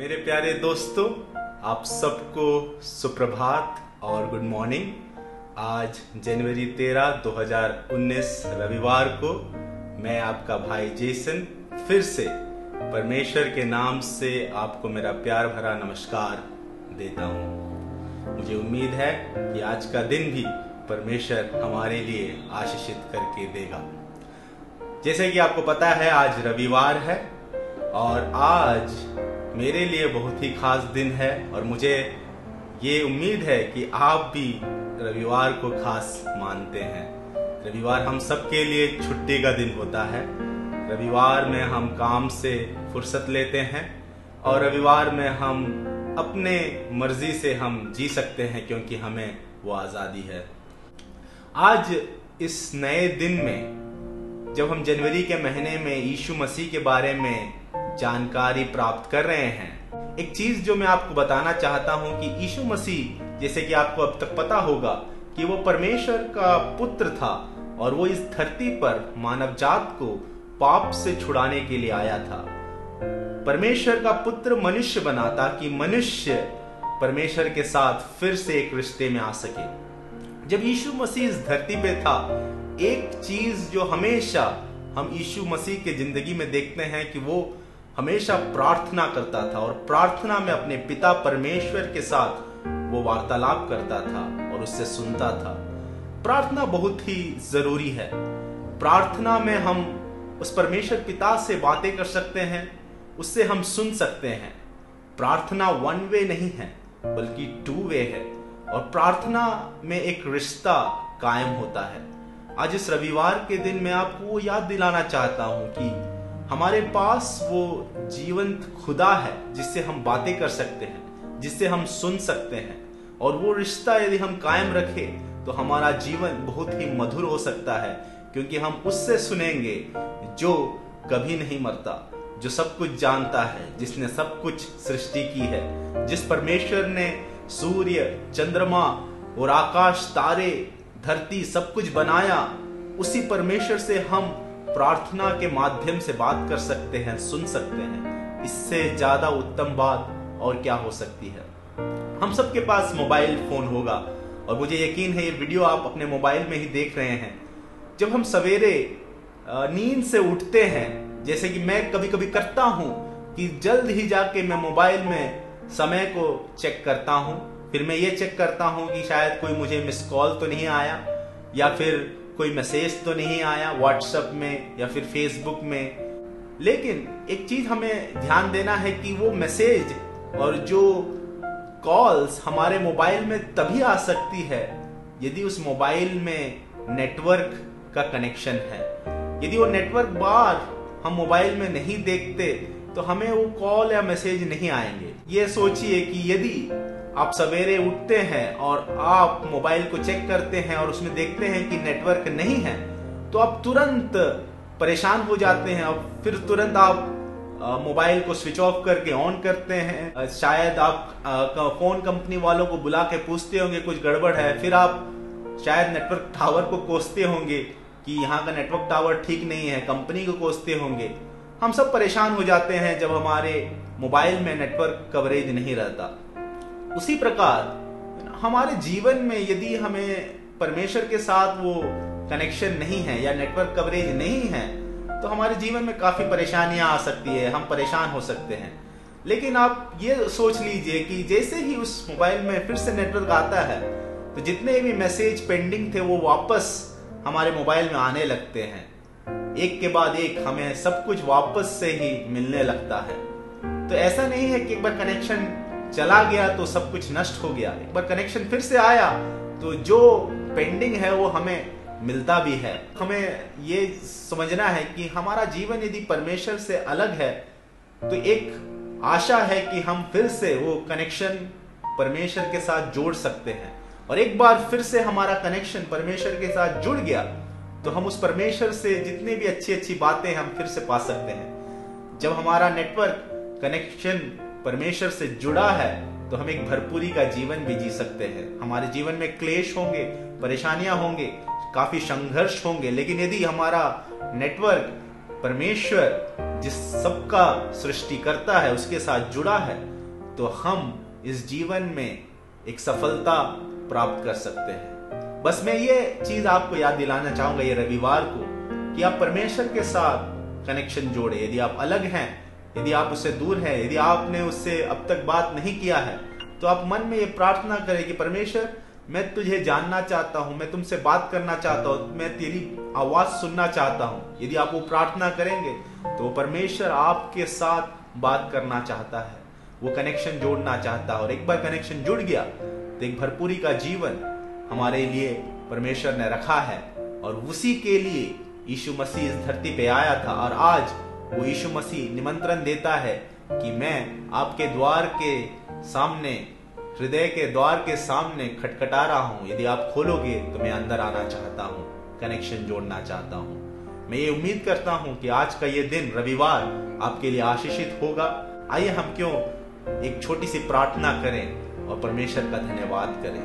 मेरे प्यारे दोस्तों, आप सबको सुप्रभात और गुड मॉर्निंग आज जनवरी 13 2019 रविवार को मैं आपका भाई जेसन फिर से परमेश्वर के नाम से आपको मेरा प्यार भरा नमस्कार देता हूँ। मुझे उम्मीद है कि आज का दिन भी परमेश्वर हमारे लिए आशीषित करके देगा। जैसे कि आपको पता है, आज रविवार है और आज मेरे लिए बहुत ही खास दिन है और मुझे ये उम्मीद है कि आप भी रविवार को खास मानते हैं। रविवार हम सबके लिए छुट्टी का दिन होता है। रविवार में हम काम से फुर्सत लेते हैं और रविवार में हम अपने मर्ज़ी से हम जी सकते हैं क्योंकि हमें वो आज़ादी है। आज इस नए दिन में, जब हम जनवरी के महीने में यीशु मसीह के बारे में जानकारी प्राप्त कर रहे हैं। एक चीज़ जो मैं आपको बताना चाहता हूँ कि यीशु मसीह, जैसे कि आपको अब तक पता होगा, कि वो परमेश्वर का पुत्र था और वो इस धरती पर मानव जात को पाप से छुड़ाने के लिए आया था। परमेश्वर का पुत्र मनुष्य बना ताकि मनुष्य परमेश्वर के साथ फिर से एक रिश्ते में आ सके। जब यीशु मसीह इस धरती पे था, एक चीज़ जो हमेशा हम यीशु मसीह के ज़िंदगी में देखते हैं कि वो हमेशा प्रार्थना करता था और प्रार्थना में अपने पिता परमेश्वर के साथ वो वार्तालाप करता था और उससे सुनता था। प्रार्थना बहुत ही ज़रूरी है। प्रार्थना में हम उस परमेश्वर पिता से बातें कर सकते हैं, उससे हम सुन सकते हैं। प्रार्थना वन वे नहीं है, बल्कि टू वे है और प्रार्थना में एक रिश्ता कायम होता है। आज इस रविवार के दिन मैं आपको वो याद दिलाना चाहता हूँ कि हमारे पास वो जीवंत खुदा है जिससे हम बातें कर सकते हैं, जिससे हम सुन सकते हैं। और वो रिश्ता यदि हम कायम रखें तो हमारा जीवन बहुत ही मधुर हो सकता है, क्योंकि हम उससे सुनेंगे जो कभी नहीं मरता, जो सब कुछ जानता है, जिसने सब कुछ सृष्टि की है, जिस परमेश्वर ने सूर्य, चंद्रमा और आकाश, तारे, धरती सब कुछ बनाया, उसी परमेश्वर से हम प्रार्थना के माध्यम से बात कर सकते हैं, सुन सकते हैं। इससे ज़्यादा उत्तम बात और क्या हो सकती है? हम सबके पास मोबाइल फ़ोन होगा और मुझे यकीन है, ये वीडियो आप अपने मोबाइल में ही देख रहे हैं। जब हम सवेरे नींद से उठते हैं, जैसे कि मैं कभी कभी करता हूँ कि जल्द ही जाके मैं मोबाइल में समय को चेक करता हूँ, फिर मैं ये चेक करता हूँ कि शायद कोई मुझे मिस कॉल तो नहीं आया, या फिर कोई मैसेज तो नहीं आया व्हाट्सएप में या फिर फेसबुक में। लेकिन एक चीज़ हमें ध्यान देना है कि वो मैसेज और जो कॉल्स हमारे मोबाइल में तभी आ सकती है यदि उस मोबाइल में नेटवर्क का कनेक्शन है। यदि वो नेटवर्क बार हम मोबाइल में नहीं देखते तो हमें वो कॉल या मैसेज नहीं आएँगे। ये सोचिए कि यदि आप सवेरे उठते हैं और आप मोबाइल को चेक करते हैं और उसमें देखते हैं कि नेटवर्क नहीं है तो आप तुरंत परेशान हो जाते हैं। और फिर तुरंत आप मोबाइल को स्विच ऑफ़ करके ऑन करते हैं। शायद आप फ़ोन कंपनी वालों को बुला के पूछते होंगे, कुछ गड़बड़ है। फिर आप शायद नेटवर्क टावर को कोसते होंगे कि यहाँ का नेटवर्क टावर ठीक नहीं है कंपनी को कोसते होंगे। हम सब परेशान हो जाते हैं जब हमारे मोबाइल में नेटवर्क कवरेज नहीं रहता। उसी प्रकार, हमारे जीवन में यदि हमें परमेश्वर के साथ वो कनेक्शन नहीं है या नेटवर्क कवरेज नहीं है तो हमारे जीवन में काफ़ी परेशानियाँ आ सकती है, हम परेशान हो सकते हैं। लेकिन आप ये सोच लीजिए कि जैसे ही उस मोबाइल में फिर से नेटवर्क आता है तो जितने भी मैसेज पेंडिंग थे वो वापस हमारे मोबाइल में आने लगते हैं। एक के बाद एक हमें सब कुछ वापस से ही मिलने लगता है। तो ऐसा नहीं है कि एक बार कनेक्शन चला गया तो सब कुछ नष्ट हो गया। एक बार कनेक्शन फिर से आया तो जो पेंडिंग है वो हमें मिलता भी है। हमें ये समझना है कि हमारा जीवन यदि परमेश्वर से अलग है तो एक आशा है कि हम फिर से वो कनेक्शन परमेश्वर के साथ जोड़ सकते हैं। और एक बार फिर से हमारा कनेक्शन परमेश्वर के साथ जुड़ गया तो हम उस परमेश्वर से जितनी भी अच्छी अच्छी बातें हम फिर से पा सकते हैं। जब हमारा नेटवर्क कनेक्शन परमेश्वर से जुड़ा है तो हम एक भरपूरी का जीवन भी जी सकते हैं। हमारे जीवन में क्लेश होंगे, परेशानियाँ होंगे, काफ़ी संघर्ष होंगे, लेकिन यदि हमारा नेटवर्क परमेश्वर जिस सबका सृष्टि करता है, उसके साथ जुड़ा है तो हम इस जीवन में एक सफलता प्राप्त कर सकते हैं। बस मैं ये चीज़ आपको याद दिलाना चाहूँगा ये रविवार को कि आप परमेश्वर के साथ कनेक्शन जोड़े। यदि आप अलग हैं, यदि आप उससे दूर हैं, यदि आपने उससे अब तक बात नहीं किया है तो आप मन में ये प्रार्थना करें कि परमेश्वर, मैं तुझे जानना चाहता हूँ, मैं तुमसे बात करना चाहता हूँ, मैं तेरी आवाज़ सुनना चाहता हूँ। यदि आप वो प्रार्थना करेंगे तो परमेश्वर आपके साथ बात करना चाहता है, वो कनेक्शन जोड़ना चाहता है। और एक बार कनेक्शन जुड़ गया तो एक भरपूरी का जीवन हमारे लिए परमेश्वर ने रखा है और उसी के लिए यीशु मसीह इस धरती पे आया था और आज वो यीशु मसीह निमंत्रण देता है कि मैं आपके द्वार के सामने, हृदय के द्वार के सामने खटखटा रहा हूँ। यदि आप खोलोगे तो मैं अंदर आना चाहता हूँ, कनेक्शन जोड़ना चाहता हूँ। मैं ये उम्मीद करता हूँ कि आज का ये दिन रविवार आपके लिए आशीषित होगा। आइए हम क्यों एक छोटी सी प्रार्थना करें और परमेश्वर का धन्यवाद करें।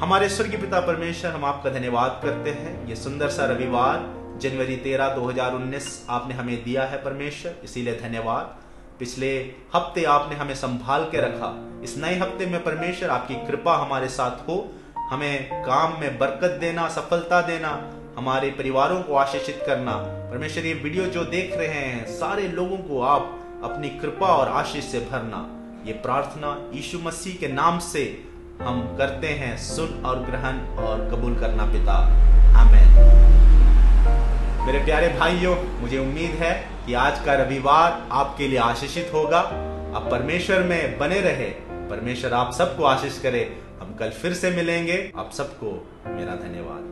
हमारे स्वर्गीय पिता परमेश्वर, हम आपका धन्यवाद करते हैं। ये सुंदर सा रविवार, जनवरी तेरह 2019 आपने हमें दिया है परमेश्वर, इसीलिए धन्यवाद। पिछले हफ़्ते आपने हमें संभाल के रखा। इस नए हफ़्ते में परमेश्वर, आपकी कृपा हमारे साथ हो। हमें काम में बरकत देना, सफलता देना, हमारे परिवारों को आशीषित करना। परमेश्वर, ये वीडियो जो देख रहे हैं, सारे लोगों को आप अपनी कृपा और आशीष से भरना। ये प्रार्थना यीशु मसीह के नाम से हम करते हैं सुन और ग्रहण और कबूल करना पिता। आमेन। मेरे प्यारे भाइयों, मुझे उम्मीद है कि आज का रविवार आपके लिए आशीषित होगा। अब परमेश्वर में बने रहे। परमेश्वर आप सबको आशीष करे। हम कल फिर से मिलेंगे। आप सबको मेरा धन्यवाद।